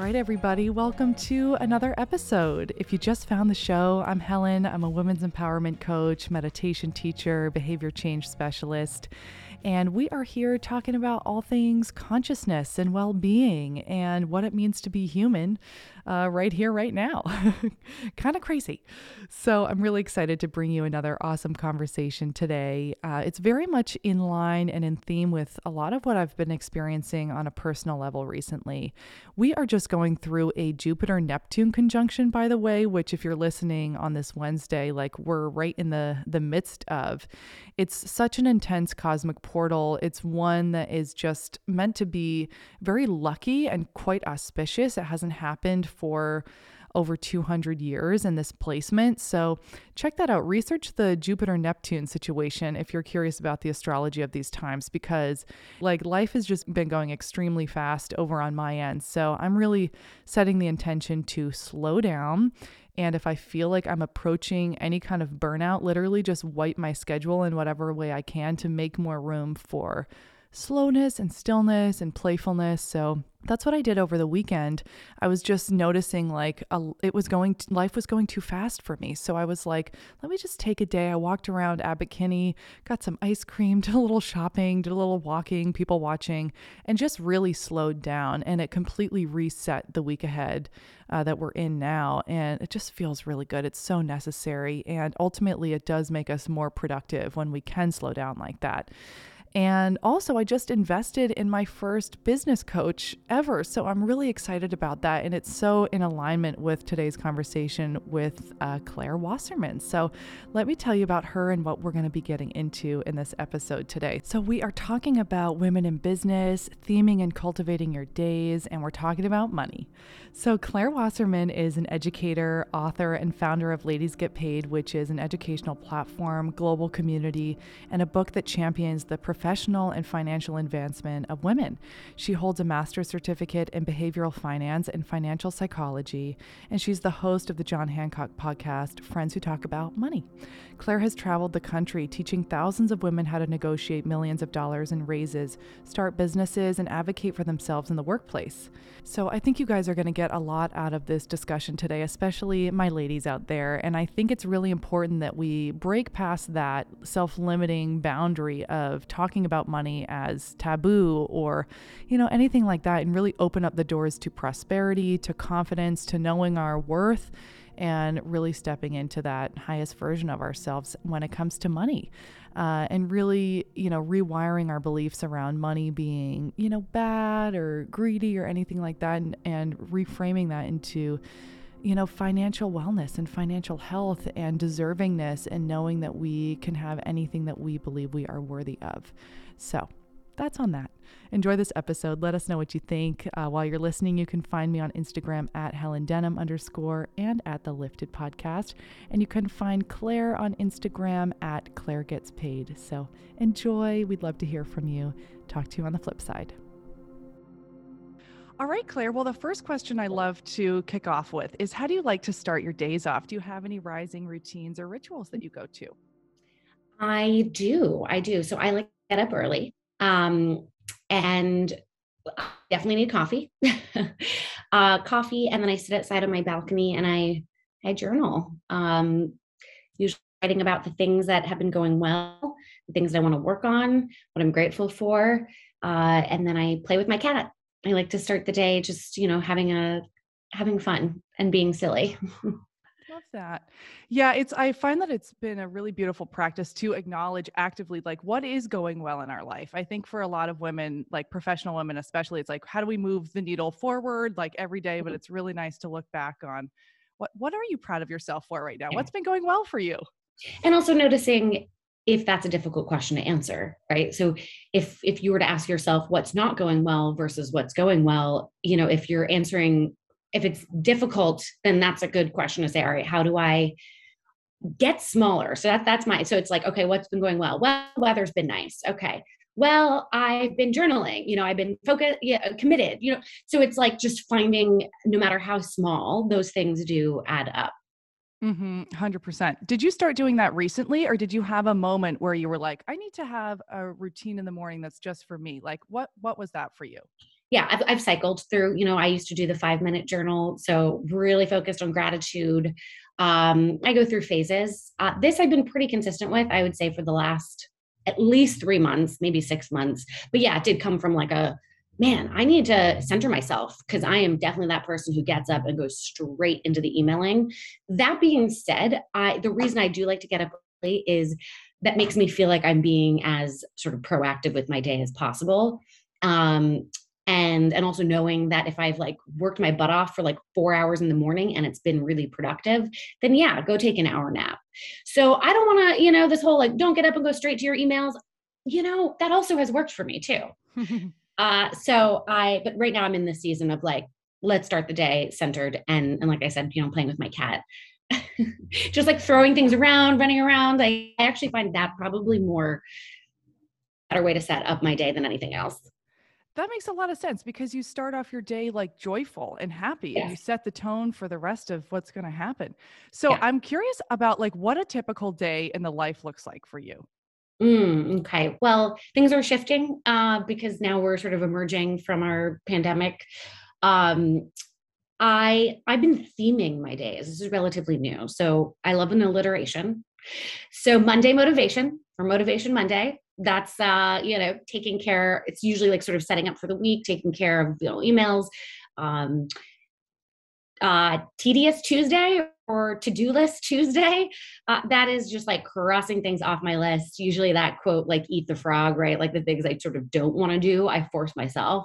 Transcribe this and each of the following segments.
right, everybody, welcome to another episode. If you just found the show, I'm Helen. I'm a women's empowerment coach, meditation teacher, behavior change specialist. And we are here talking about all things consciousness and well being and what it means to be human uh, right here, right now. kind of crazy. So I'm really excited to bring you another awesome conversation today. Uh, it's very much in line and in theme with a lot of what I've been experiencing on a personal level recently. We are just going through a Jupiter Neptune conjunction, by the way, which, if you're listening on this Wednesday, like we're right in the, the midst of. It's such an intense cosmic portal. It's one that is just meant to be very lucky and quite auspicious. It hasn't happened for over 200 years in this placement. So check that out. Research the Jupiter Neptune situation if you're curious about the astrology of these times, because like life has just been going extremely fast over on my end. So I'm really setting the intention to slow down. And if I feel like I'm approaching any kind of burnout, literally just wipe my schedule in whatever way I can to make more room for slowness and stillness and playfulness. So that's what I did over the weekend. I was just noticing like a, it was going life was going too fast for me. So I was like, let me just take a day. I walked around Abbot Kinney, got some ice cream, did a little shopping, did a little walking, people watching, and just really slowed down. And it completely reset the week ahead uh, that we're in now. And it just feels really good. It's so necessary. And ultimately, it does make us more productive when we can slow down like that. And also, I just invested in my first business coach ever. So I'm really excited about that. And it's so in alignment with today's conversation with uh, Claire Wasserman. So let me tell you about her and what we're going to be getting into in this episode today. So we are talking about women in business, theming and cultivating your days, and we're talking about money. So Claire Wasserman is an educator, author, and founder of Ladies Get Paid, which is an educational platform, global community, and a book that champions the professional and financial advancement of women. She holds a master's certificate in behavioral finance and financial psychology, and she's the host of the John Hancock podcast, Friends Who Talk About Money. Claire has traveled the country teaching thousands of women how to negotiate millions of dollars in raises, start businesses, and advocate for themselves in the workplace. So I think you guys are going to get a lot out of this discussion today, especially my ladies out there. And I think it's really important that we break past that self limiting boundary of talking about money as taboo or, you know, anything like that, and really open up the doors to prosperity, to confidence, to knowing our worth, and really stepping into that highest version of ourselves when it comes to money. Uh, and really, you know, rewiring our beliefs around money being, you know, bad or greedy or anything like that, and, and reframing that into, you know, financial wellness and financial health and deservingness and knowing that we can have anything that we believe we are worthy of. So, that's on that. Enjoy this episode. Let us know what you think. Uh, while you're listening, you can find me on Instagram at Helen Denham underscore and at the Lifted Podcast. And you can find Claire on Instagram at Claire Gets Paid. So enjoy. We'd love to hear from you. Talk to you on the flip side. All right, Claire. Well, the first question I love to kick off with is how do you like to start your days off? Do you have any rising routines or rituals that you go to? I do. I do. So I like to get up early. Um, and definitely need coffee. uh, coffee, and then I sit outside on my balcony and I I journal. Um, usually writing about the things that have been going well, the things that I want to work on, what I'm grateful for, uh, and then I play with my cat. I like to start the day just, you know, having a having fun and being silly. Love that. Yeah, it's I find that it's been a really beautiful practice to acknowledge actively like what is going well in our life. I think for a lot of women, like professional women especially, it's like how do we move the needle forward like every day, but mm-hmm. it's really nice to look back on what what are you proud of yourself for right now? What's been going well for you? And also noticing if that's a difficult question to answer right so if if you were to ask yourself what's not going well versus what's going well you know if you're answering if it's difficult then that's a good question to say all right how do i get smaller. So that that's my so it's like, okay, what's been going well? Well, weather's been nice. Okay. Well, I've been journaling, you know, I've been focused, yeah, committed, you know. So it's like just finding no matter how small, those things do add up. Mm-hmm, 100%. Did you start doing that recently or did you have a moment where you were like, I need to have a routine in the morning that's just for me? Like what what was that for you? Yeah, I've, I've cycled through, you know, I used to do the five minute journal. So really focused on gratitude. Um, I go through phases. Uh, this I've been pretty consistent with, I would say, for the last at least three months, maybe six months. But yeah, it did come from like a man, I need to center myself because I am definitely that person who gets up and goes straight into the emailing. That being said, I the reason I do like to get up early is that makes me feel like I'm being as sort of proactive with my day as possible. Um, and and also knowing that if I've like worked my butt off for like 4 hours in the morning and it's been really productive, then yeah, go take an hour nap. So I don't want to, you know, this whole like don't get up and go straight to your emails. You know, that also has worked for me too. Uh, so I, but right now I'm in this season of like, let's start the day centered and and like I said, you know, playing with my cat. just like throwing things around, running around. I actually find that probably more better way to set up my day than anything else. That makes a lot of sense because you start off your day like joyful and happy and you set the tone for the rest of what's going to happen. So yeah. I'm curious about like what a typical day in the life looks like for you. Mm, okay. Well, things are shifting uh, because now we're sort of emerging from our pandemic. Um, I I've been theming my days. This is relatively new, so I love an alliteration. So Monday motivation for Motivation Monday. That's uh, you know taking care. It's usually like sort of setting up for the week, taking care of you know emails. Um, uh, tedious Tuesday or to-do list Tuesday, uh, that is just like crossing things off my list. Usually that quote, like eat the frog, right? Like the things I sort of don't want to do, I force myself.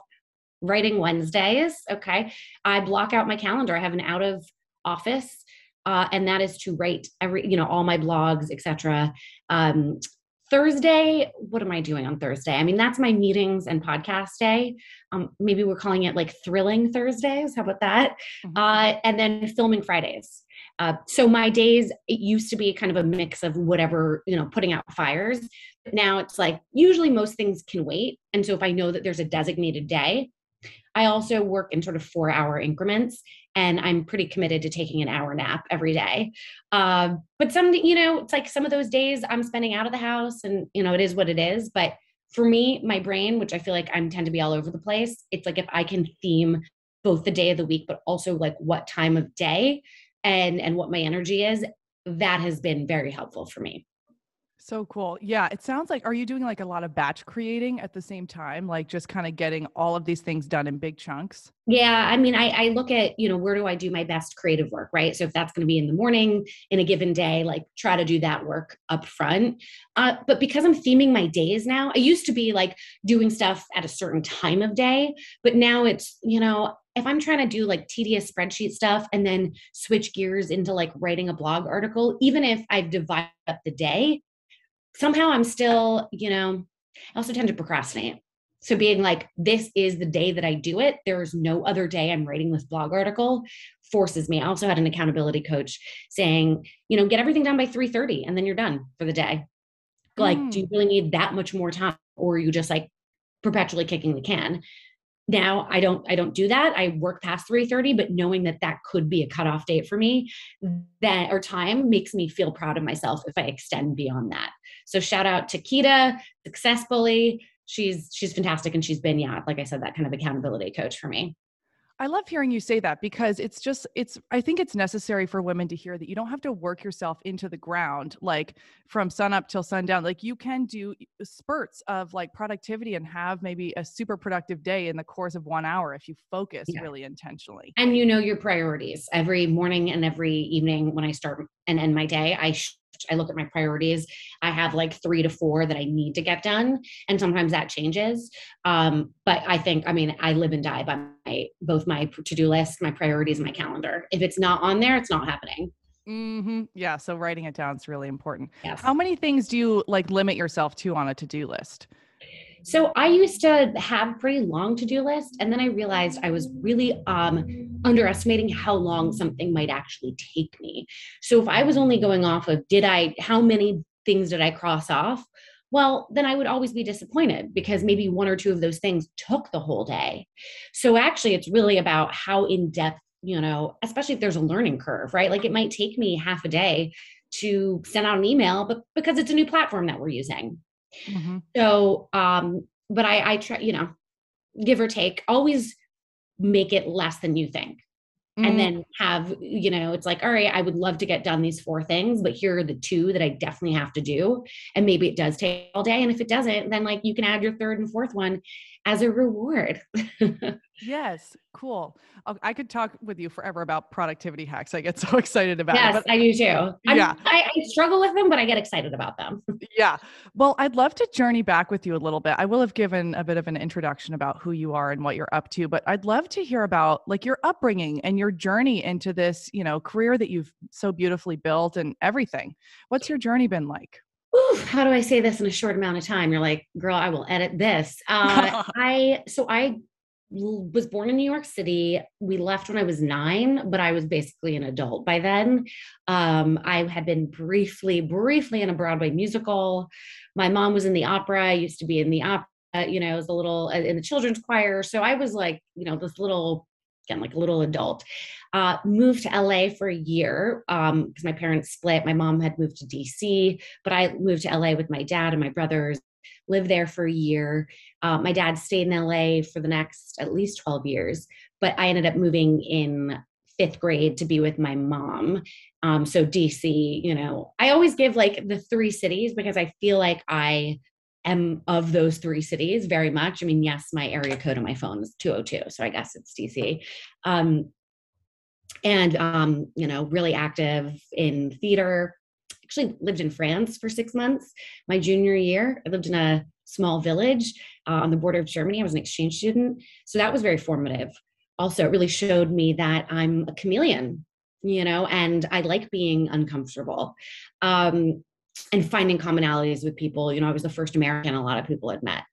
Writing Wednesdays, okay. I block out my calendar. I have an out of office, uh, and that is to write every, you know, all my blogs, etc. Um, Thursday, what am I doing on Thursday? I mean, that's my meetings and podcast day. Um, maybe we're calling it like thrilling Thursdays. How about that? Mm-hmm. Uh, and then filming Fridays. Uh, so my days, it used to be kind of a mix of whatever, you know, putting out fires. Now it's like usually most things can wait. And so if I know that there's a designated day, I also work in sort of four hour increments and I'm pretty committed to taking an hour nap every day. Uh, but some, you know, it's like some of those days I'm spending out of the house and, you know, it is what it is. But for me, my brain, which I feel like I tend to be all over the place, it's like if I can theme both the day of the week, but also like what time of day, and and what my energy is that has been very helpful for me so cool. Yeah. It sounds like, are you doing like a lot of batch creating at the same time? Like just kind of getting all of these things done in big chunks? Yeah. I mean, I, I look at, you know, where do I do my best creative work, right? So if that's going to be in the morning in a given day, like try to do that work up front. Uh, but because I'm theming my days now, I used to be like doing stuff at a certain time of day, but now it's, you know, if I'm trying to do like tedious spreadsheet stuff and then switch gears into like writing a blog article, even if I've divided up the day, somehow I'm still, you know, I also tend to procrastinate. So being like, this is the day that I do it, there's no other day I'm writing this blog article forces me. I also had an accountability coach saying, you know, get everything done by 3:30 and then you're done for the day. Like, mm. do you really need that much more time? Or are you just like perpetually kicking the can? Now i don't i don't do that. I work past 3.30 but knowing that that could be a cutoff date for me that or time makes me feel proud of myself if i extend beyond that. So shout out to kita success bully she's she's fantastic and she's been yeah like i said that kind of accountability coach for me I love hearing you say that because it's just it's I think it's necessary for women to hear that you don't have to work yourself into the ground like from sun up till sundown like you can do spurts of like productivity and have maybe a super productive day in the course of 1 hour if you focus yeah. really intentionally. And you know your priorities. Every morning and every evening when I start and end my day I I look at my priorities. I have like three to four that I need to get done. And sometimes that changes. Um, but I think, I mean, I live and die by my, both my to-do list, my priorities, my calendar. If it's not on there, it's not happening. Mm-hmm. Yeah. So writing it down is really important. Yes. How many things do you like limit yourself to on a to-do list? So I used to have pretty long to-do list and then I realized I was really um underestimating how long something might actually take me. So if I was only going off of did I how many things did I cross off? Well, then I would always be disappointed because maybe one or two of those things took the whole day. So actually it's really about how in depth, you know, especially if there's a learning curve, right? Like it might take me half a day to send out an email, but because it's a new platform that we're using. Mm-hmm. So um but I I try, you know, give or take, always make it less than you think. Mm-hmm. And then have, you know, it's like, all right, I would love to get done these four things, but here are the two that I definitely have to do. And maybe it does take all day. And if it doesn't, then like you can add your third and fourth one as a reward. yes, cool. Oh, I could talk with you forever about productivity hacks. I get so excited about yes, it. Yes, I do too. I'm, yeah. I, I struggle with them, but I get excited about them. yeah. Well, I'd love to journey back with you a little bit. I will have given a bit of an introduction about who you are and what you're up to, but I'd love to hear about like your upbringing and your journey into this, you know, career that you've so beautifully built and everything. What's your journey been like? Ooh, how do I say this in a short amount of time? You're like, girl, I will edit this. Uh, I so I was born in New York City. We left when I was nine, but I was basically an adult by then. Um, I had been briefly, briefly in a Broadway musical. My mom was in the opera. I used to be in the opera. You know, as a little uh, in the children's choir. So I was like, you know, this little again like a little adult uh, moved to la for a year Um, because um, my parents split. My mom had moved to dc but i moved to la with my dad and my brothers lived there for a year. Uh, my dad stayed in la for the next at least 12 years but i ended up moving in fifth grade to be with my mom. Um, so dc you know i always give like the three cities because i feel like i am of those three cities very much. I mean, yes, my area code on my phone is 202, so I guess it's DC. Um, and um, you know, really active in theater. Actually, lived in France for six months. My junior year, I lived in a small village uh, on the border of Germany. I was an exchange student, so that was very formative. Also, it really showed me that I'm a chameleon, you know, and I like being uncomfortable. Um, and finding commonalities with people. You know, I was the first American a lot of people had met.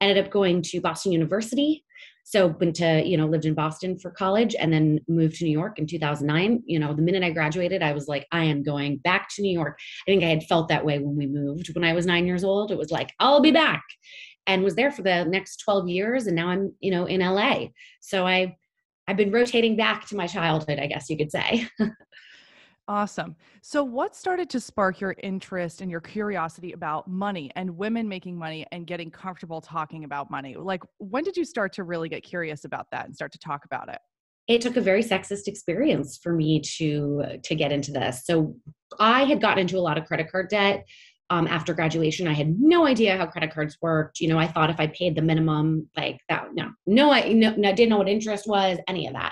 Ended up going to Boston University. So went to, you know, lived in Boston for college and then moved to New York in 2009. You know, the minute I graduated, I was like, I am going back to New York. I think I had felt that way when we moved when I was nine years old. It was like, I'll be back and was there for the next 12 years. And now I'm, you know, in LA. So I, I've been rotating back to my childhood, I guess you could say. Awesome. So, what started to spark your interest and your curiosity about money and women making money and getting comfortable talking about money? Like, when did you start to really get curious about that and start to talk about it? It took a very sexist experience for me to to get into this. So, I had gotten into a lot of credit card debt um, after graduation. I had no idea how credit cards worked. You know, I thought if I paid the minimum, like that, no, no, I no, no, didn't know what interest was, any of that.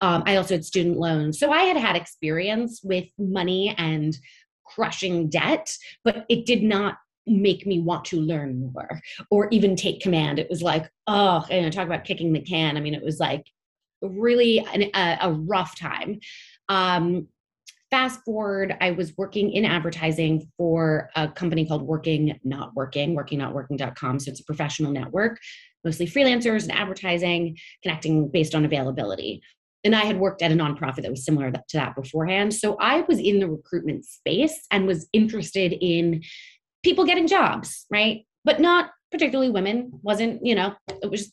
Um, I also had student loans. So I had had experience with money and crushing debt, but it did not make me want to learn more or even take command. It was like, oh, and I talk about kicking the can. I mean, it was like really an, a, a, rough time. Um, fast forward, I was working in advertising for a company called Working Not Working, workingnotworking.com. So it's a professional network, mostly freelancers and advertising, connecting based on availability and I had worked at a nonprofit that was similar to that beforehand. So I was in the recruitment space and was interested in people getting jobs, right? But not particularly women. Wasn't, you know, it was,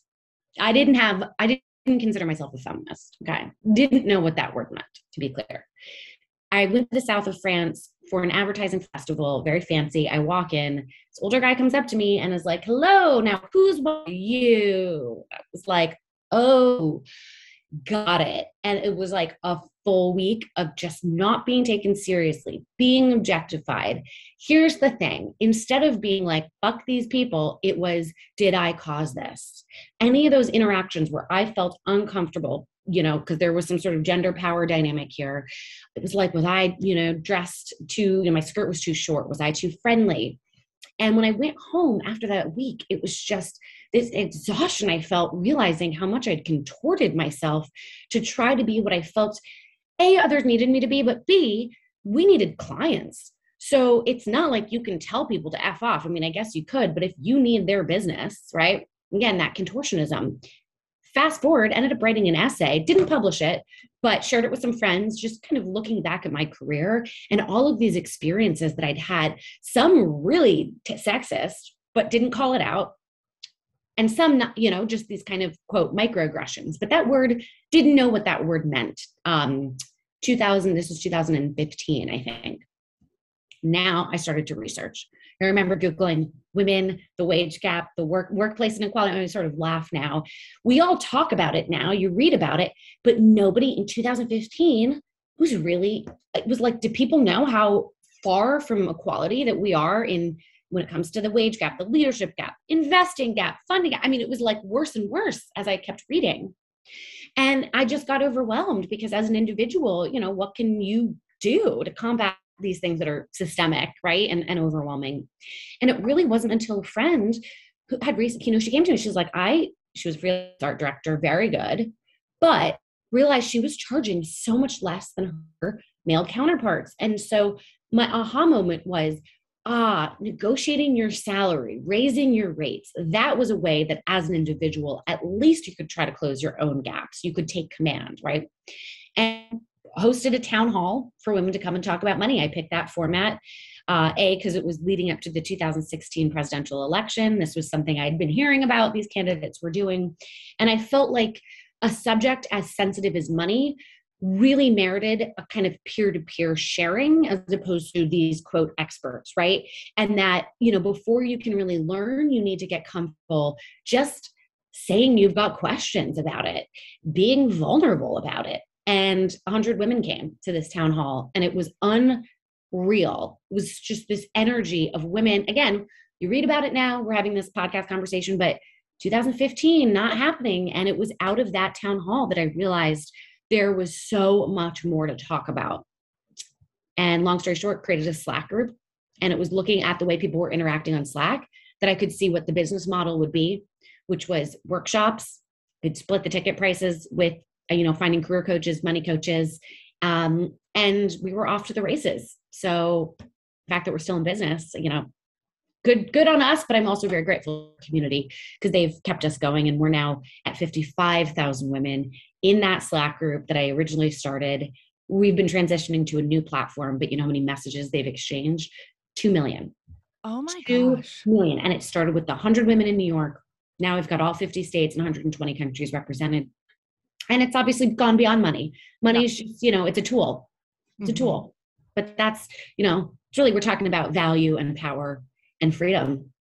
I didn't have, I didn't consider myself a feminist. Okay. Didn't know what that word meant, to be clear. I went to the south of France for an advertising festival, very fancy. I walk in, this older guy comes up to me and is like, hello, now who's you? I was like, oh, got it. And it was like a full week of just not being taken seriously, being objectified. Here's the thing instead of being like, fuck these people, it was, did I cause this? Any of those interactions where I felt uncomfortable, you know, because there was some sort of gender power dynamic here. It was like, was I, you know, dressed too, you know, my skirt was too short? Was I too friendly? And when I went home after that week, it was just, this exhaustion I felt realizing how much I'd contorted myself to try to be what I felt A, others needed me to be, but B, we needed clients. So it's not like you can tell people to F off. I mean, I guess you could, but if you need their business, right? Again, that contortionism. fast forward, ended up writing an essay, didn't publish it, but shared it with some friends, just kind of looking back at my career and all of these experiences that I'd had, some really t- sexist, but didn't call it out. And some, not, you know, just these kind of quote microaggressions. But that word didn't know what that word meant. Um, 2000, this was 2015, I think. Now I started to research. I remember Googling women, the wage gap, the work workplace inequality. I sort of laugh now. We all talk about it now. You read about it, but nobody in 2015 was really. It was like, do people know how far from equality that we are in when it comes to the wage gap, the leadership gap, investing gap, funding gap? I mean, it was like worse and worse as I kept reading. And I just got overwhelmed because as an individual, you know, what can you do to combat these things that are systemic, right? And, and overwhelming. And it really wasn't until a friend who had recently, you know, she came to me, she was like, I, she was real art director, very good, but realized she was charging so much less than her male counterparts. And so my aha moment was, ah, negotiating your salary, raising your rates, that was a way that as an individual, at least you could try to close your own gaps. You could take command, right? And hosted a town hall for women to come and talk about money. I picked that format. Uh, a, because it was leading up to the 2016 presidential election. This was something I'd been hearing about, these candidates were doing. And I felt like a subject as sensitive as money really merited a kind of peer-to-peer sharing as opposed to these quote experts right? And that you know before you can really learn you need to get comfortable just saying you've got questions about it being vulnerable about it. And 100 women came to this town hall and it was unreal. It was just this energy of women. Again you read about it now we're having this podcast conversation but 2015 not happening. And it was out of that town hall that i realized there was so much more to talk about and long story short created a slack group and it was looking at the way people were interacting on slack that i could see what the business model would be which was workshops could split the ticket prices with uh, you know, finding career coaches, money coaches. Um, and we were off to the races. So the fact that we're still in business, you know, good, good on us, but I'm also very grateful for community because they've kept us going. And we're now at 55,000 women in that Slack group that I originally started. We've been transitioning to a new platform, but you know how many messages they've exchanged? Two million. Oh my Two gosh. million. And it started with the 100 women in New York. Now we've got all 50 states and 120 countries represented and it's obviously gone beyond money money yeah. is just you know it's a tool it's mm-hmm. a tool but that's you know it's really we're talking about value and power and freedom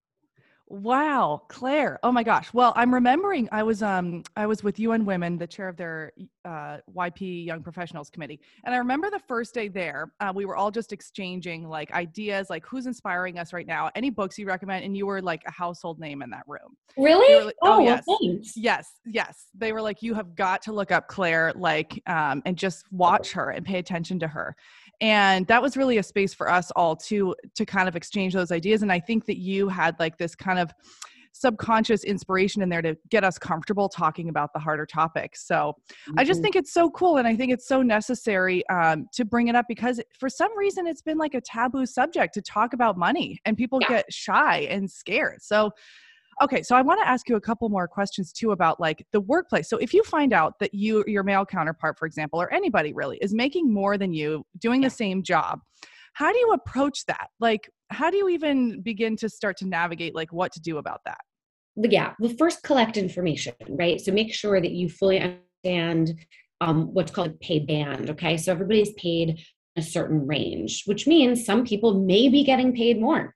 Wow, Claire. Oh my gosh. Well, I'm remembering I was um I was with UN Women, the chair of their uh, YP Young Professionals Committee, and I remember the first day there, uh, we were all just exchanging like ideas, like who's inspiring us right now, any books you recommend, and you were like a household name in that room. Really? Like, oh, oh yes, yes, yes. They were like, you have got to look up Claire, like, um, and just watch her and pay attention to her and that was really a space for us all to to kind of exchange those ideas and i think that you had like this kind of subconscious inspiration in there to get us comfortable talking about the harder topics so mm-hmm. i just mm-hmm. think it's so cool and i think it's so necessary um, to bring it up because for some reason it's been like a taboo subject to talk about money and people yeah. get shy and scared so Okay, so I want to ask you a couple more questions too about like the workplace. So if you find out that you your male counterpart for example or anybody really is making more than you doing yeah. the same job, how do you approach that? Like how do you even begin to start to navigate like what to do about that? Yeah, well first collect information, right? So make sure that you fully understand um, what's called pay band, okay? So everybody's paid a certain range, which means some people may be getting paid more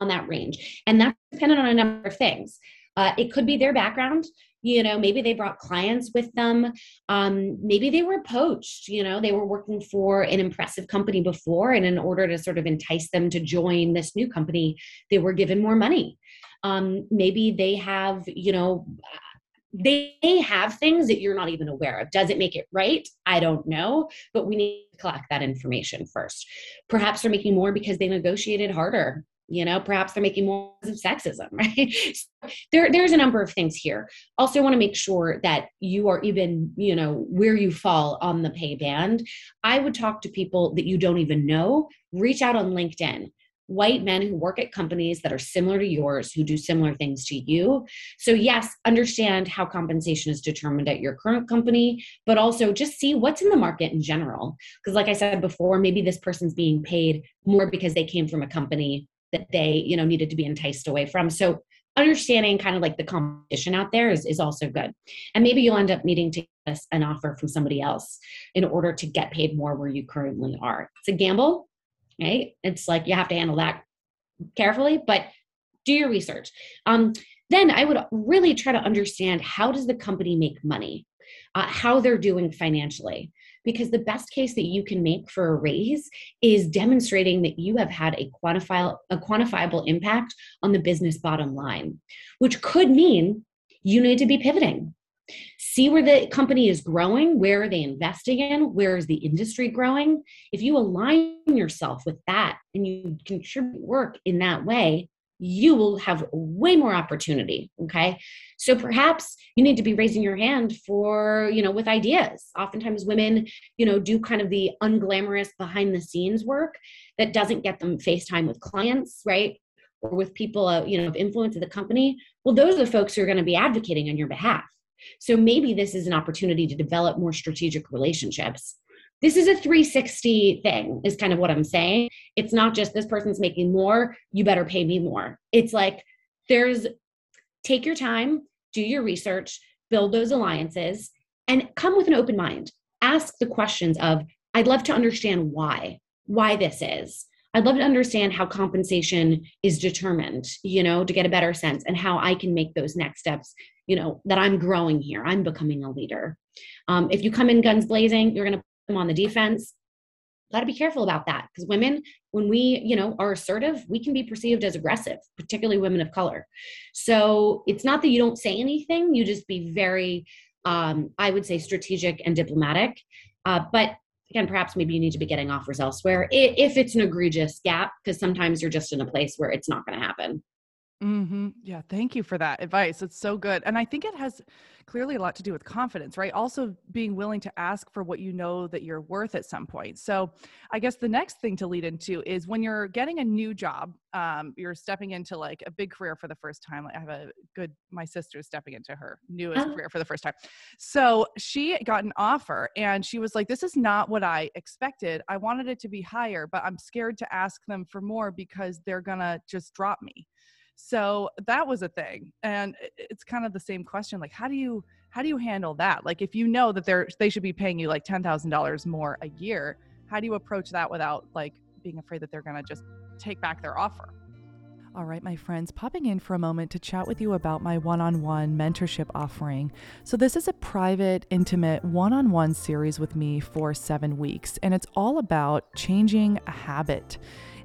on that range. And that's dependent on a number of things. Uh, it could be their background. You know, maybe they brought clients with them. Um, maybe they were poached. You know, they were working for an impressive company before, and in order to sort of entice them to join this new company, they were given more money. Um, maybe they have, you know, they have things that you're not even aware of. Does it make it right? I don't know, but we need to collect that information first. Perhaps they're making more because they negotiated harder you know perhaps they're making more of sexism right? There there's a number of things here. Also want to make sure that you are even you know where you fall on the pay band. I would talk to people that you don't even know. Reach out on linkedin. White men who work at companies that are similar to yours, who do similar things to you. So, yes, understand how compensation is determined at your current company, but also just see what's in the market in general. Because, like I said before, maybe this person's being paid more because they came from a company that they, you know, needed to be enticed away from. So, understanding kind of like the competition out there is, is also good. And maybe you'll end up needing to get an offer from somebody else in order to get paid more where you currently are. It's a gamble, right? It's like you have to handle that carefully, but do your research. Um, then I would really try to understand how does the company make money, uh, how they're doing financially because the best case that you can make for a raise is demonstrating that you have had a quantifiable, a quantifiable impact on the business bottom line, which could mean you need to be pivoting. See where the company is growing, where are they investing in, where is the industry growing? If you align yourself with that and you contribute work in that way, you will have way more opportunity okay? So perhaps you need to be raising your hand for you know with ideas. Oftentimes women you know do kind of the unglamorous behind the scenes work that doesn't get them facetime with clients right? Or with people uh, you know of influence of the company. Well those are the folks who are going to be advocating on your behalf. So maybe this is an opportunity to develop more strategic relationships this is a 360 thing is kind of what i'm saying. It's not just this person's making more you better pay me more. It's like there's take your time do your research build those alliances and come with an open mind. Ask the questions of i'd love to understand why why this is. I'd love to understand how compensation is determined you know to get a better sense and how i can make those next steps you know that i'm growing here. I'm becoming a leader. Um, if you come in guns blazing you're going to on the defense. Got to be careful about that because women when we you know are assertive we can be perceived as aggressive particularly women of color. So it's not that you don't say anything you just be very um, i would say strategic and diplomatic. Uh, but again perhaps maybe you need to be getting offers elsewhere if it's an egregious gap because sometimes you're just in a place where it's not going to happen Mm-hmm. Yeah, thank you for that advice. It's so good. And I think it has clearly a lot to do with confidence, right? Also being willing to ask for what you know that you're worth at some point. So I guess the next thing to lead into is when you're getting a new job, um, you're stepping into like a big career for the first time. Like I have a good, my sister is stepping into her newest oh. career for the first time. So she got an offer and she was like, this is not what I expected. I wanted it to be higher, but I'm scared to ask them for more because they're going to just drop me so that was a thing and it's kind of the same question like how do you how do you handle that? Like if you know that they're they should be paying you like $10000 more a year how do you approach that without like being afraid that they're going to just take back their offer? All right, my friends, popping in for a moment to chat with you about my one on one mentorship offering. So, this is a private, intimate, one on one series with me for seven weeks, and it's all about changing a habit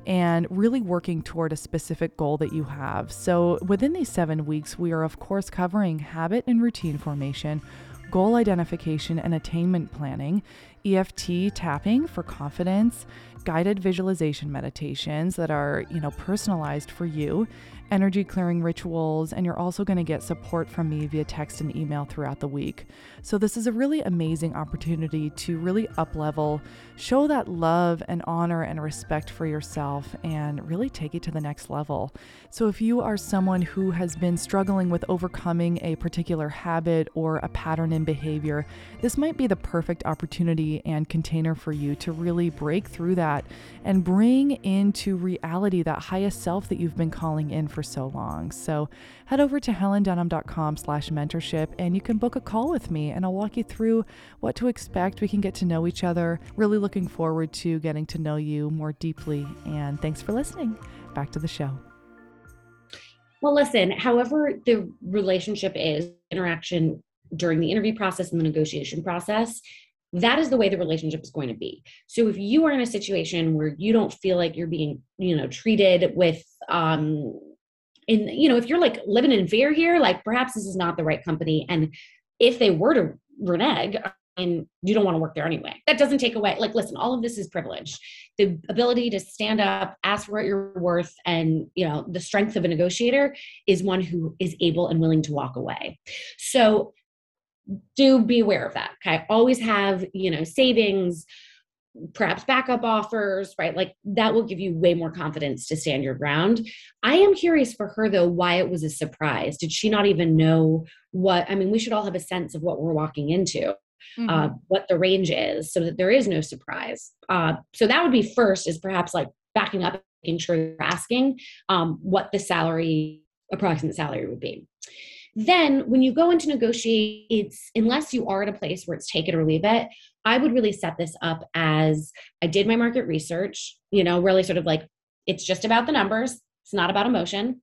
and really working toward a specific goal that you have. So, within these seven weeks, we are, of course, covering habit and routine formation, goal identification and attainment planning, EFT tapping for confidence, guided visualization meditations that are, you know, personalized for you, energy clearing rituals, and you're also going to get support from me via text and email throughout the week. So, this is a really amazing opportunity to really uplevel, show that love and honor and respect for yourself, and really take it to the next level. So, if you are someone who has been struggling with overcoming a particular habit or a pattern in behavior, this might be the perfect opportunity and container for you to really break through that and bring into reality that highest self that you've been calling in for so long. So head over to helendenham.com slash mentorship and you can book a call with me and I'll walk you through what to expect. We can get to know each other. Really looking forward to getting to know you more deeply. And thanks for listening. Back to the show. Well, listen, however the relationship is, interaction during the interview process and the negotiation process, that is the way the relationship is going to be. So if you are in a situation where you don't feel like you're being you know treated with um in you know if you're like living in fear here like perhaps this is not the right company. And if they were to renege and you don't want to work there anyway. That doesn't take away like listen all of this is privilege. The ability to stand up ask for what you're worth and you know the strength of a negotiator is one who is able and willing to walk away. So do be aware of that okay always have you know savings perhaps backup offers, right? Like that will give you way more confidence to stand your ground. I am curious for her though, why it was a surprise. Did she not even know what? I mean, we should all have a sense of what we're walking into. Uh, mm-hmm. Uh, what the range is so that there is no surprise uh, so that would be first is perhaps like backing up making sure you're asking um, what the salary approximate salary would be then when you go into negotiate it's unless you are at a place where it's take it or leave it I would really set this up as I did my market research, you know, really sort of like it's just about the numbers, it's not about emotion.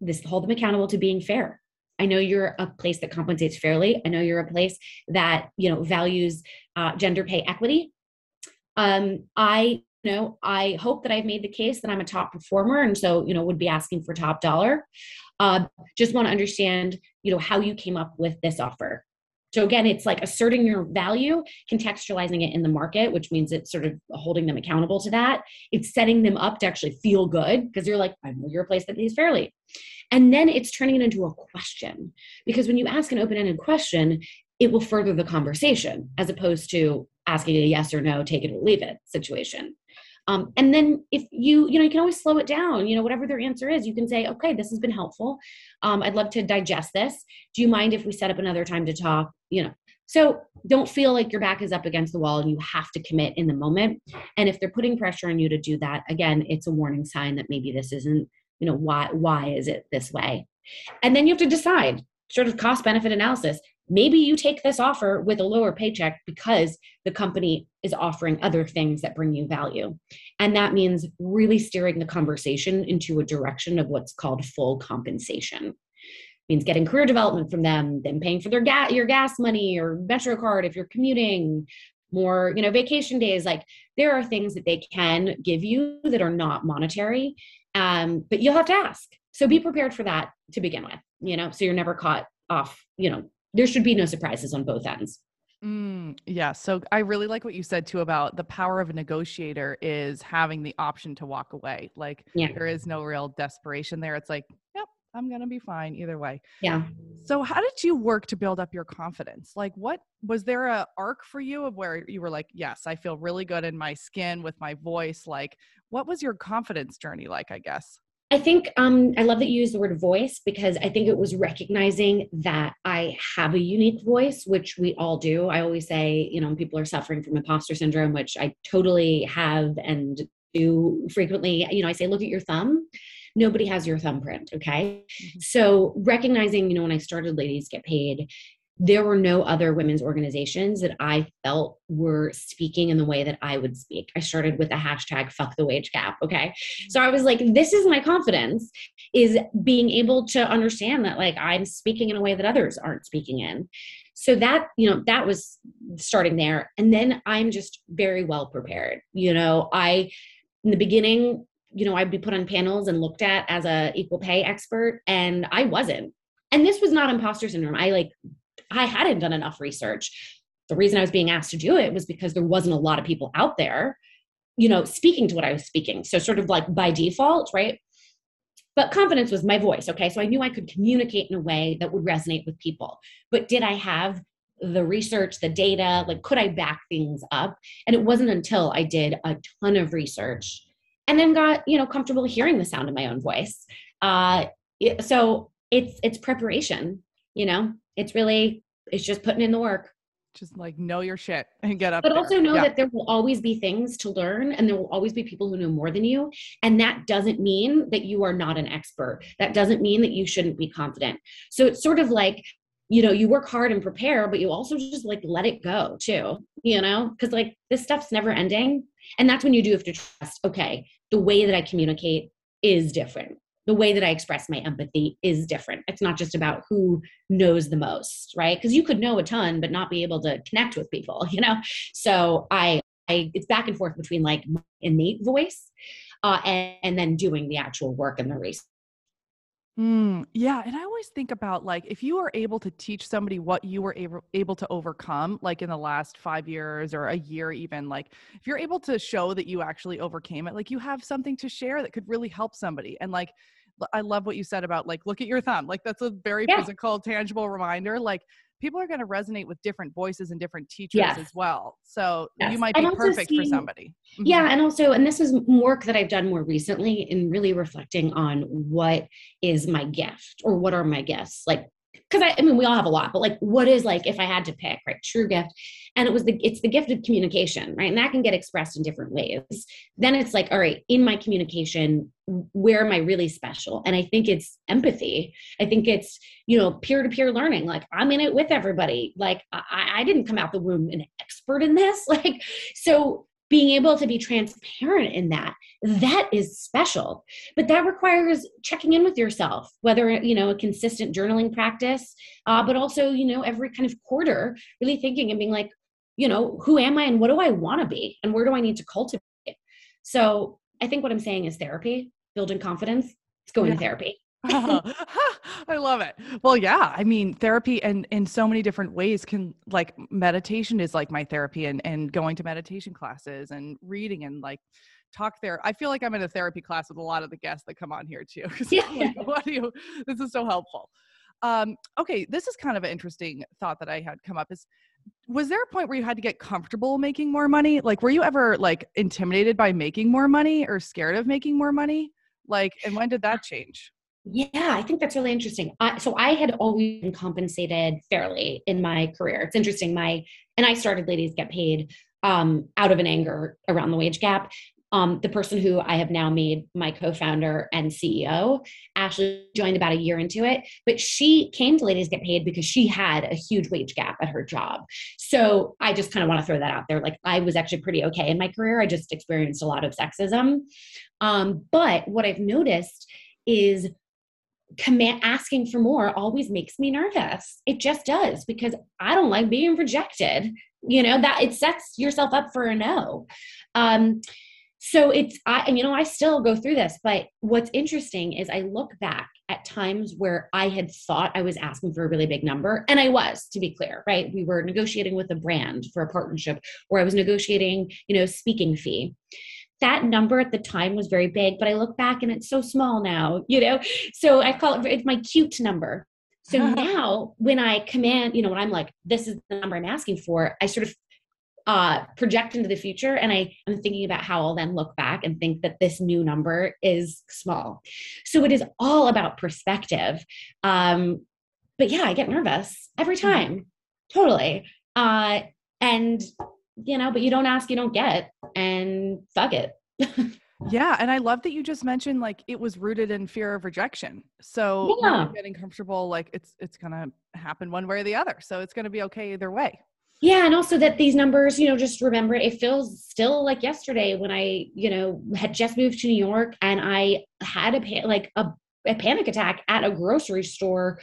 This hold them accountable to being fair. I know you're a place that compensates fairly. I know you're a place that you know values uh, gender pay equity. Um, I you know I hope that I've made the case that I'm a top performer, and so you know would be asking for top dollar. Uh, just want to understand you know how you came up with this offer. So again, it's like asserting your value, contextualizing it in the market, which means it's sort of holding them accountable to that. It's setting them up to actually feel good because you're like, I know you're a place that pays fairly. And then it's turning it into a question. Because when you ask an open-ended question, it will further the conversation as opposed to asking a yes or no, take it or leave it situation. Um, and then if you, you know, you can always slow it down, you know, whatever their answer is, you can say, okay, this has been helpful. Um, I'd love to digest this. Do you mind if we set up another time to talk? You know, so don't feel like your back is up against the wall and you have to commit in the moment. And if they're putting pressure on you to do that, again, it's a warning sign that maybe this isn't, you know, why, why is it this way? And then you have to decide sort of cost benefit analysis maybe you take this offer with a lower paycheck because the company is offering other things that bring you value. And that means really steering the conversation into a direction of what's called full compensation. It means getting career development from them then paying for their gas your gas money or metro card if you're commuting more you know vacation days. Like there are things that they can give you that are not monetary um, but you'll have to ask. So be prepared for that to begin with you know so you're never caught off you know there should be no surprises on both ends. Mm, yeah. So I really like what you said too about the power of a negotiator is having the option to walk away. Like yeah. there is no real desperation there. It's like, yep, I'm going to be fine either way. Yeah. So how did you work to build up your confidence? Like what was there a arc for you of where you were like, yes, I feel really good in my skin with my voice. Like what was your confidence journey like, I guess? I think um, I love that you use the word voice because I think it was recognizing that I have a unique voice, which we all do. I always say, you know, people are suffering from imposter syndrome, which I totally have and do frequently. You know, I say, look at your thumb. Nobody has your thumbprint. Okay. Mm-hmm. So recognizing, you know, when I started Ladies Get Paid, there were no other women's organizations that I felt were speaking in the way that I would speak. I started with a hashtag fuck the wage gap. Okay. Mm-hmm. So I was like, this is my confidence is being able to understand that like I'm speaking in a way that others aren't speaking in. So that, you know, that was starting there. And then I'm just very well prepared. You know, I, in the beginning, you know, I'd be put on panels and looked at as a equal pay expert and I wasn't and this was not imposter syndrome. I like I hadn't done enough research. The reason I was being asked to do it was because there wasn't a lot of people out there, you know, speaking to what I was speaking. So, sort of like by default, right? But confidence was my voice. Okay. So I knew I could communicate in a way that would resonate with people. But did I have the research, the data? Like, could I back things up? And it wasn't until I did a ton of research and then got, you know, comfortable hearing the sound of my own voice. Uh, so it's it's preparation you know it's really it's just putting in the work. Just like know your shit and get up but there. also know yeah. that there will always be things to learn and there will always be people who know more than you and that doesn't mean that you are not an expert. That doesn't mean that you shouldn't be confident. So it's sort of like you know you work hard and prepare but you also just like let it go too you know? Because like this stuff's never ending and that's when you do have to trust okay the way that i communicate is different the way that I express my empathy is different. It's not just about who knows the most, right? Because you could know a ton but not be able to connect with people, you know. So I, I it's back and forth between like innate voice uh, and, and then doing the actual work and the research. Mm, yeah. And I always think about like if you are able to teach somebody what you were able, able to overcome, like in the last five years or a year, even, like if you're able to show that you actually overcame it, like you have something to share that could really help somebody. And like I love what you said about like look at your thumb. Like that's a very yeah. physical, tangible reminder. Like people are going to resonate with different voices and different teachers Yes. as well. So Yes. you might be perfect for seeing- somebody. Mhm. Yeah, and also, and this is work that I've done more recently in really reflecting on what is my gift or what are my gifts. Like, because I, I mean, we all have a lot, but like, what is like if I had to pick, right? True gift, and it was the it's the gift of communication, right? And that can get expressed in different ways. Then it's like, all right, in my communication, where am I really special? And I think it's empathy. I think it's you know peer to peer learning. Like I'm in it with everybody. Like I, I didn't come out the womb an expert in this. Like so being able to be transparent in that that is special. But that requires checking in with yourself whether you know a consistent journaling practice uh, but also you know every kind of quarter really thinking and being like you know who am i and what do i want to be and where do i need to cultivate so i think what i'm saying is therapy building confidence it's going Yeah. to therapy I love it. Well, yeah. I mean, therapy and in so many different ways can like meditation is like my therapy and and going to meditation classes and reading and like talk there. I feel like I'm in a therapy class with a lot of the guests that come on here too. Yeah. like, what do you this is so helpful. Um, okay, this is kind of an interesting thought that I had come up is was there a point where you had to get comfortable making more money? Like were you ever like intimidated by making more money or scared of making more money? Like and when did that change? Yeah, I think that's really interesting. I, so I had always been compensated fairly in my career. It's interesting. My and I started Ladies Get Paid um, out of an anger around the wage gap. Um, the person who I have now made my co-founder and CEO, Ashley, joined about a year into it, but she came to Ladies Get Paid because she had a huge wage gap at her job. So I just kind of want to throw that out there. Like I was actually pretty okay in my career. I just experienced a lot of sexism. Um, but what I've noticed is command asking for more always makes me nervous. It just does because i don't like being rejected. You know that it sets yourself up for a no. Um so it's i and you know i still go through this but what's interesting is i look back at times where i had thought i was asking for a really big number and i was to be clear right? We were negotiating with a brand for a partnership or i was negotiating you know speaking fee that number at the time was very big, but I look back and it's so small now, you know? So I call it, it's my cute number. So now when I command, you know, when I'm like, this is the number I'm asking for, I sort of uh, project into the future and I am thinking about how I'll then look back and think that this new number is small. So it is all about perspective. Um, but yeah, I get nervous every time. Totally. Uh, and you know, but you don't ask, you don't get, and fuck it. Yeah, and I love that you just mentioned like it was rooted in fear of rejection. So Yeah. getting comfortable, like it's it's gonna happen one way or the other. So it's gonna be okay either way. Yeah, and also that these numbers, you know, just remember it feels still like yesterday when I, you know, had just moved to New York and I had a pa- like a, a panic attack at a grocery store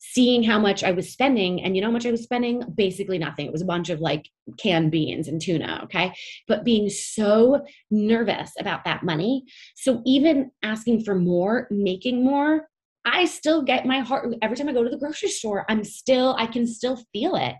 seeing how much I was spending and you know how much I was spending? Basically nothing. It was a bunch of like canned beans and tuna okay? But being so nervous about that money so even asking for more making more I still get my heart every time I go to the grocery store I'm still I can still feel it.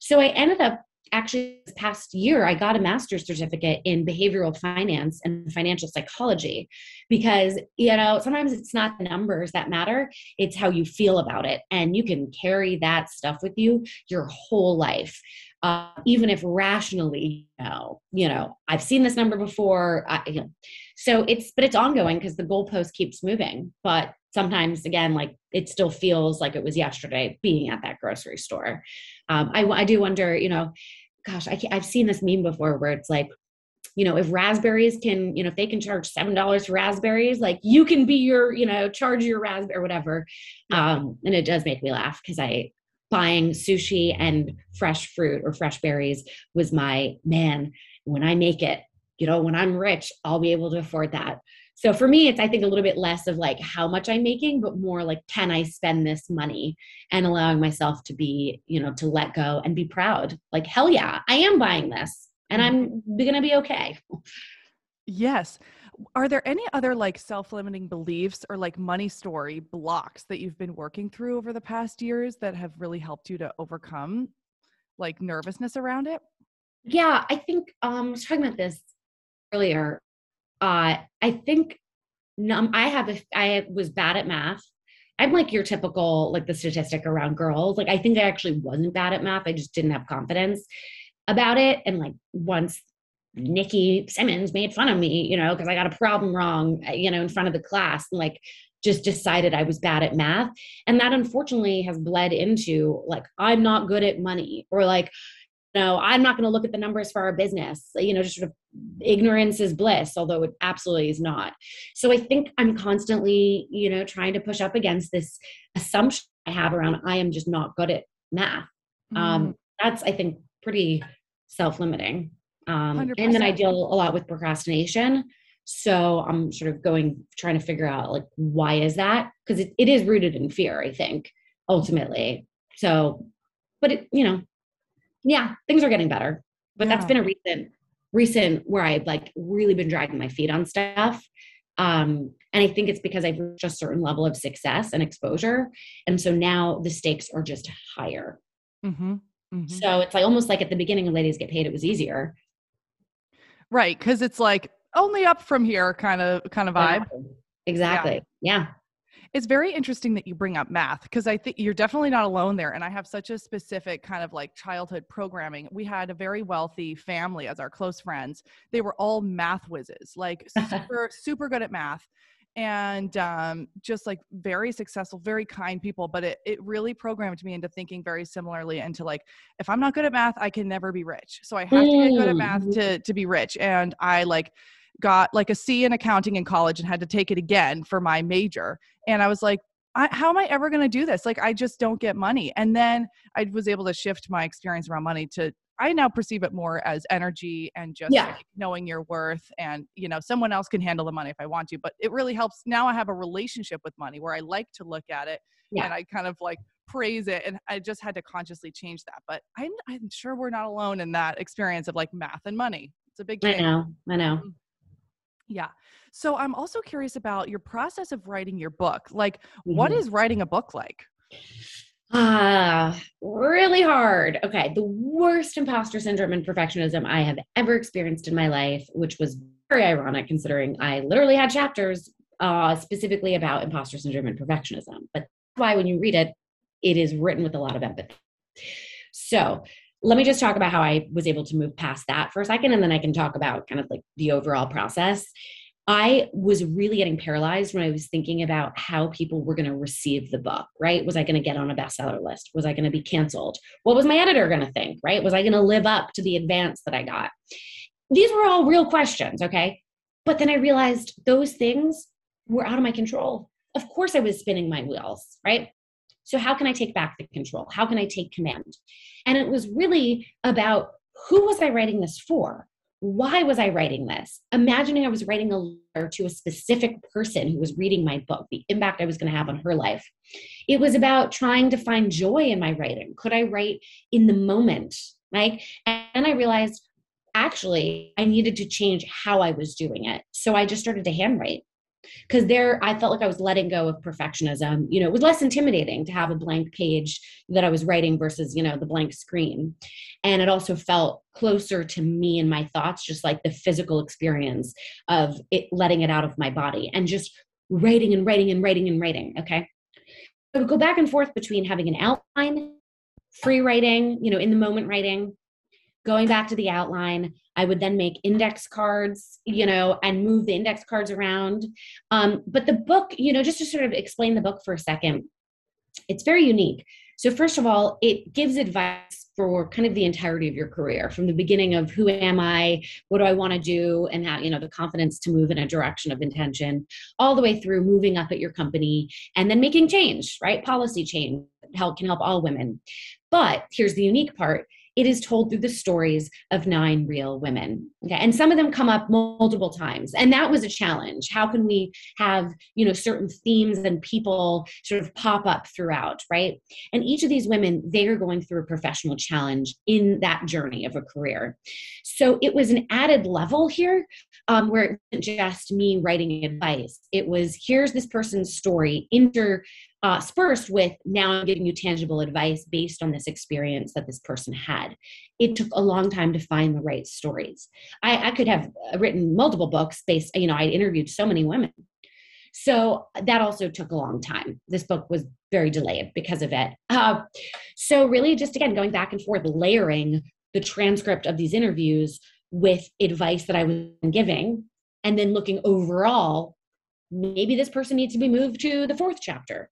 So I ended up actually this past year I got a master's certificate in behavioral finance and financial psychology because you know sometimes it's not the numbers that matter it's how you feel about it and you can carry that stuff with you your whole life uh, even if rationally you know you know i've seen this number before I, you know. so it's but it's ongoing because the goalpost keeps moving but sometimes again like it still feels like it was yesterday being at that grocery store um, I, I do wonder you know gosh I i've seen this meme before where it's like you know, if raspberries can, you know, if they can charge seven dollars for raspberries, like you can be your, you know, charge your raspberry or whatever. Um, and it does make me laugh because I buying sushi and fresh fruit or fresh berries was my man. When I make it, you know, when I'm rich, I'll be able to afford that. So for me, it's I think a little bit less of like how much I'm making, but more like can I spend this money and allowing myself to be, you know, to let go and be proud. Like hell yeah, I am buying this and I'm gonna be okay. Yes. Are there any other like self-limiting beliefs or like money story blocks that you've been working through over the past years that have really helped you to overcome like nervousness around it? Yeah, I think um, I was talking about this earlier. Uh, I think num- I have a I was bad at math, I'm like your typical, like the statistic around girls. Like I think I actually wasn't bad at math. I just didn't have confidence about it. And like once Nikki Simmons made fun of me, you know, because I got a problem wrong, uh, you know, in front of the class, and like just decided I was bad at math. And that unfortunately has bled into like, I'm not good at money or like, no, I'm not going to look at the numbers for our business. You know, just sort of ignorance is bliss, although it absolutely is not. So I think I'm constantly, you know, trying to push up against this assumption I have around I am just not good at math. Um, mm. Um, that's, I think, pretty self limiting. Um, and then I deal a lot with procrastination. So I'm sort of going, trying to figure out like, why is that? Because it, it is rooted in fear, I think, ultimately. So, but it, you know, yeah, things are getting better. But yeah. that's been a recent, recent where I've like really been dragging my feet on stuff. Um, and I think it's because I've reached a certain level of success and exposure. And so now the stakes are just higher. Mm-hmm. Mm-hmm. So it's like almost like at the beginning of Ladies Get Paid, it was easier. Right. Cause it's like only up from here kind of kind of vibe. Exactly. yeah. yeah. It's very interesting that you bring up math because I think you're definitely not alone there. And I have such a specific kind of like childhood programming. We had a very wealthy family as our close friends. They were all math whizzes, like super, super good at math and um, just like very successful, very kind people. But it, it really programmed me into thinking very similarly into like, if I'm not good at math, I can never be rich. So I have to get good at math mm. to, to be rich. And I like got like a C in accounting in college and had to take it again for my major. And I was like, I, how am I ever going to do this? Like, I just don't get money. And then I was able to shift my experience around money to I now perceive it more as energy and just yeah. like knowing your worth and you know someone else can handle the money if I want to but it really helps now I have a relationship with money where I like to look at it yeah. and I kind of like praise it and I just had to consciously change that but I'm I'm sure we're not alone in that experience of like math and money it's a big thing. I know I know mm. Yeah so I'm also curious about your process of writing your book like mm-hmm. what is writing a book like Ah, really hard. Okay, the worst imposter syndrome and perfectionism I have ever experienced in my life, which was very ironic considering I literally had chapters uh, specifically about imposter syndrome and perfectionism. But why, when you read it, it is written with a lot of empathy. So, let me just talk about how I was able to move past that for a second, and then I can talk about kind of like the overall process. I was really getting paralyzed when I was thinking about how people were going to receive the book, right? Was I going to get on a bestseller list? Was I going to be canceled? What was my editor going to think, right? Was I going to live up to the advance that I got? These were all real questions, okay? But then I realized those things were out of my control. Of course, I was spinning my wheels, right? So, how can I take back the control? How can I take command? And it was really about who was I writing this for? why was I writing this? Imagining I was writing a letter to a specific person who was reading my book, the impact I was going to have on her life. It was about trying to find joy in my writing. Could I write in the moment? Right. And I realized actually I needed to change how I was doing it. So I just started to handwrite because there i felt like i was letting go of perfectionism. You know it was less intimidating to have a blank page that i was writing versus you know the blank screen. And it also felt closer to me and my thoughts just like the physical experience of it letting it out of my body and just writing and writing and writing and writing okay? So go back and forth between having an outline free writing you know in the moment writing going back to the outline i would then make index cards you know and move the index cards around. Um, but the book you know just to sort of explain the book for a second it's very unique. So first of all it gives advice for kind of the entirety of your career from the beginning of who am i what do i want to do and how you know the confidence to move in a direction of intention all the way through moving up at your company and then making change right? Policy change help can help all women. But here's the unique part it is told through the stories of nine real women. Okay and some of them come up multiple times and that was a challenge. How can we have you know certain themes and people sort of pop up throughout right? And each of these women they are going through a professional challenge in that journey of a career. So it was an added level here um, where it wasn't just me writing advice. It was here's this person's story inter uh, with now I'm giving you tangible advice based on this experience that this person had. It took a long time to find the right stories. I, I could have written multiple books based, you know, I interviewed so many women. So that also took a long time. This book was very delayed because of it. Uh, so, really, just again, going back and forth, layering the transcript of these interviews with advice that I was giving, and then looking overall, maybe this person needs to be moved to the fourth chapter.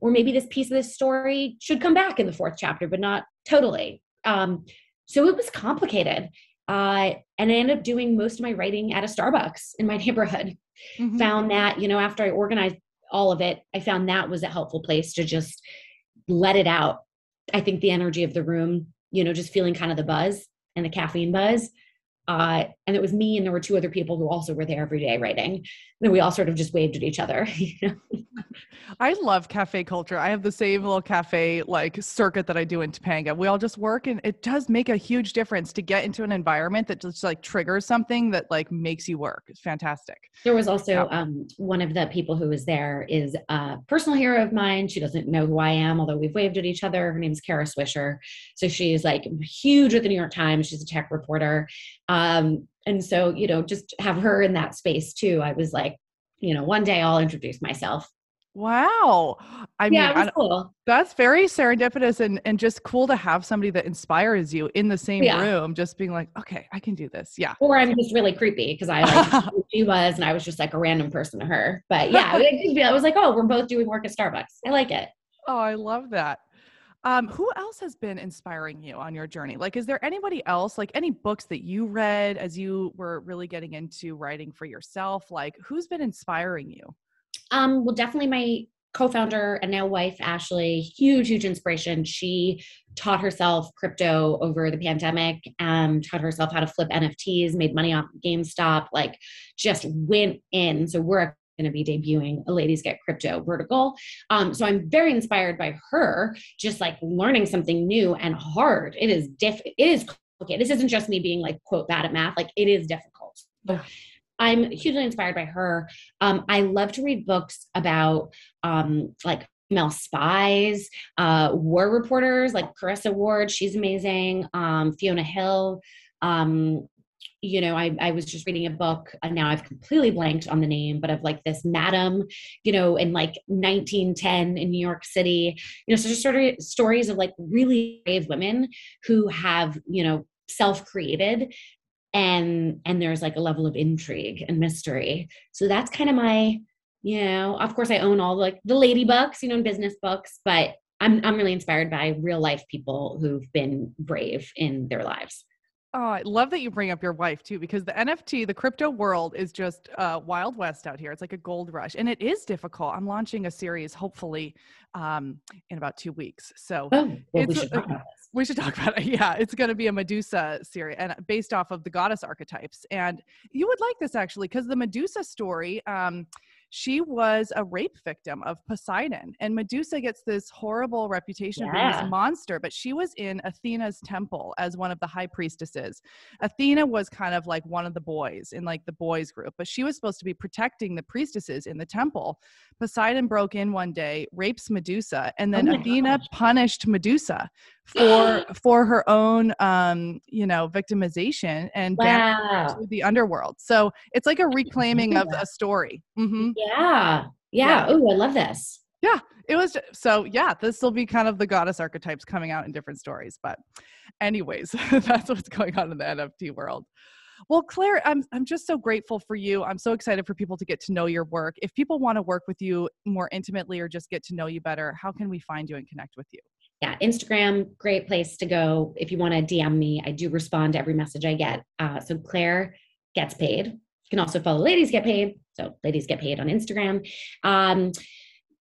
Or maybe this piece of this story should come back in the fourth chapter, but not totally. Um, so it was complicated. Uh, and I ended up doing most of my writing at a Starbucks in my neighborhood. Mm-hmm. Found that, you know, after I organized all of it, I found that was a helpful place to just let it out. I think the energy of the room, you know, just feeling kind of the buzz and the caffeine buzz uh, and it was me and there were two other people who also were there every day writing. And then we all sort of just waved at each other. You know? I love cafe culture. I have the same little cafe like circuit that I do in Topanga. We all just work and it does make a huge difference to get into an environment that just like triggers something that like makes you work. It's fantastic. There was also yeah. um, one of the people who was there is a personal hero of mine. She doesn't know who I am, although we've waved at each other. Her name's Kara Swisher. So she's like huge with the New York Times. She's a tech reporter. Um, and so, you know, just have her in that space too. I was like, you know, one day I'll introduce myself. Wow. I yeah, mean, cool. that's very serendipitous and, and just cool to have somebody that inspires you in the same yeah. room, just being like, okay, I can do this. Yeah. Or I'm just really creepy because I like who she was and I was just like a random person to her. But yeah, it, was like, oh, we're both doing work at Starbucks. I like it. Oh, I love that. Um, who else has been inspiring you on your journey? Like, is there anybody else, like any books that you read as you were really getting into writing for yourself? Like, who's been inspiring you? Um, well, definitely my co-founder and now wife ashley huge huge inspiration she taught herself crypto over the pandemic um, taught herself how to flip nfts made money off gamestop like just went in so we're going to be debuting a ladies get crypto vertical. Um, so i'm very inspired by her just like learning something new and hard. It is diff it is complicated. This isn't just me being like quote bad at math. Like it is difficult. I'm hugely inspired by her. Um, i love to read books about um, like female spies, uh, war reporters like Clarissa Ward, she's amazing. Um, Fiona Hill, um, you know, I, I was just reading a book and now I've completely blanked on the name, but of like this madam, you know, in like 1910 in New York City, you know, so just sort of stories of like really brave women who have, you know, self-created and and there's like a level of intrigue and mystery. So that's kind of my, you know, of course I own all like the lady books, you know, and business books, but I'm I'm really inspired by real life people who've been brave in their lives. Oh, I love that you bring up your wife too, because the NFT, the crypto world is just uh, wild west out here. It's like a gold rush, and it is difficult. I'm launching a series, hopefully, um, in about two weeks. So oh, well, we, should uh, we should talk about it. Yeah, it's going to be a Medusa series, and based off of the goddess archetypes. And you would like this actually, because the Medusa story. Um, she was a rape victim of Poseidon. And Medusa gets this horrible reputation yeah. of being this monster, but she was in Athena's temple as one of the high priestesses. Athena was kind of like one of the boys in like the boys group, but she was supposed to be protecting the priestesses in the temple. Poseidon broke in one day, rapes Medusa, and then oh Athena gosh. punished Medusa for for her own um you know victimization and wow. to the underworld so it's like a reclaiming of a story mm-hmm. yeah yeah, yeah. oh i love this yeah it was so yeah this will be kind of the goddess archetypes coming out in different stories but anyways that's what's going on in the nft world well, Claire, I'm I'm just so grateful for you. I'm so excited for people to get to know your work. If people want to work with you more intimately or just get to know you better, how can we find you and connect with you? Yeah, Instagram, great place to go. If you want to DM me, I do respond to every message I get. Uh, so Claire gets paid. You can also follow Ladies Get Paid. So Ladies Get Paid on Instagram. Um,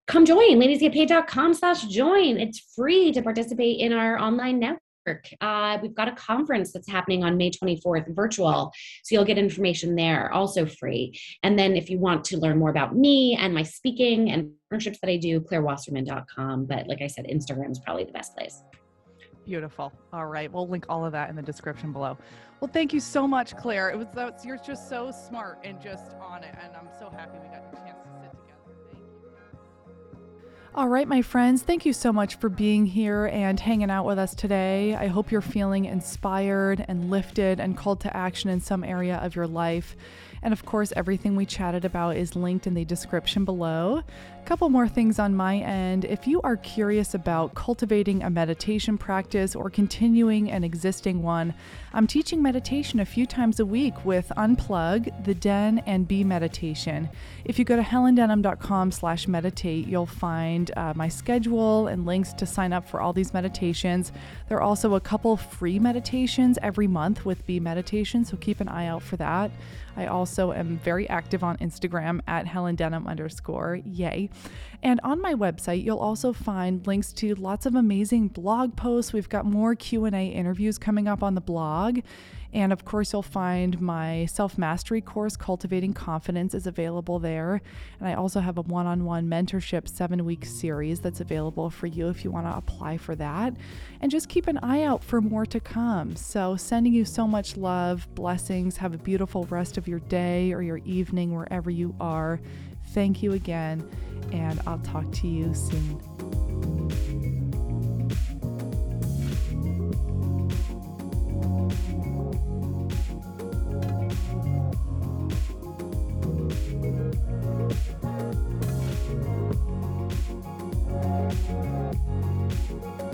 come join ladiesgetpaid.com slash join. It's free to participate in our online network. Uh, we've got a conference that's happening on May 24th, virtual. So you'll get information there, also free. And then if you want to learn more about me and my speaking and partnerships that I do, clairewasserman.com. But like I said, Instagram is probably the best place. Beautiful. All right. We'll link all of that in the description below. Well, thank you so much, Claire. It was that's you're just so smart and just on it. And I'm so happy we got the chance to sit together. Thank you. all right, my friends, thank you so much for being here and hanging out with us today. I hope you're feeling inspired and lifted and called to action in some area of your life. And of course, everything we chatted about is linked in the description below. A couple more things on my end. If you are curious about cultivating a meditation practice or continuing an existing one, I'm teaching meditation a few times a week with Unplug, The Den, and Be Meditation. If you go to helendenham.com slash meditate, you'll find uh, my schedule and links to sign up for all these meditations. There are also a couple free meditations every month with Be Meditation, so keep an eye out for that. I also am very active on Instagram at Helen Denham underscore yay. And on my website, you'll also find links to lots of amazing blog posts. We've got more Q&A interviews coming up on the blog. And of course, you'll find my self mastery course, Cultivating Confidence, is available there. And I also have a one on one mentorship seven week series that's available for you if you want to apply for that. And just keep an eye out for more to come. So, sending you so much love, blessings. Have a beautiful rest of your day or your evening, wherever you are. Thank you again, and I'll talk to you soon. Thank you.